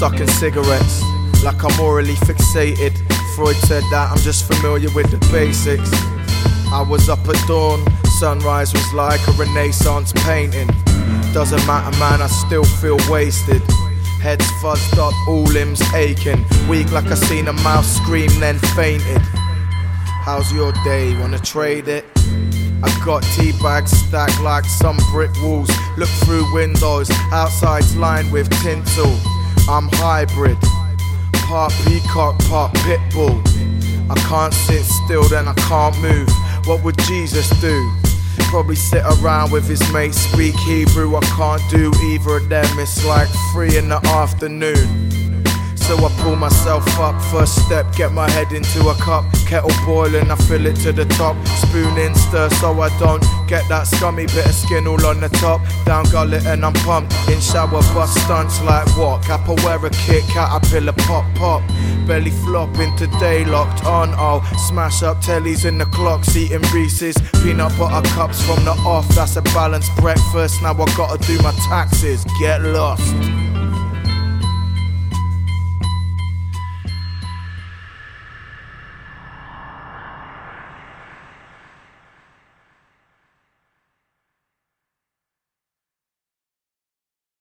sucking cigarettes like I'm orally fixated. Freud said that I'm just familiar with the basics. I was up at dawn, sunrise was like a renaissance painting. Doesn't matter, man, I still feel wasted. Head's fuzzed up, all limbs aching. Weak like I seen a mouse scream, then fainted. How's your day? Wanna trade it? I've got tea bags stacked like some brick walls. Look through windows, outside's lined with tinsel. I'm hybrid, part peacock, part pitbull. I can't sit still, then I can't move. What would Jesus do? Probably sit around with his mates, speak Hebrew. I can't do either of them. It's like three in the afternoon. I pull myself up, first step, get my head into a cup. Kettle boiling, I fill it to the top. Spoon in, stir so I don't get that scummy bit of skin all on the top. Down gullet and I'm pumped. In shower, bust stunts like what? Capoeira kick, caterpillar pop pop. Belly flop into day locked on. Oh, smash up tellies in the clocks, eating Reese's. Peanut butter cups from the off, that's a balanced breakfast. Now I gotta do my taxes, get lost.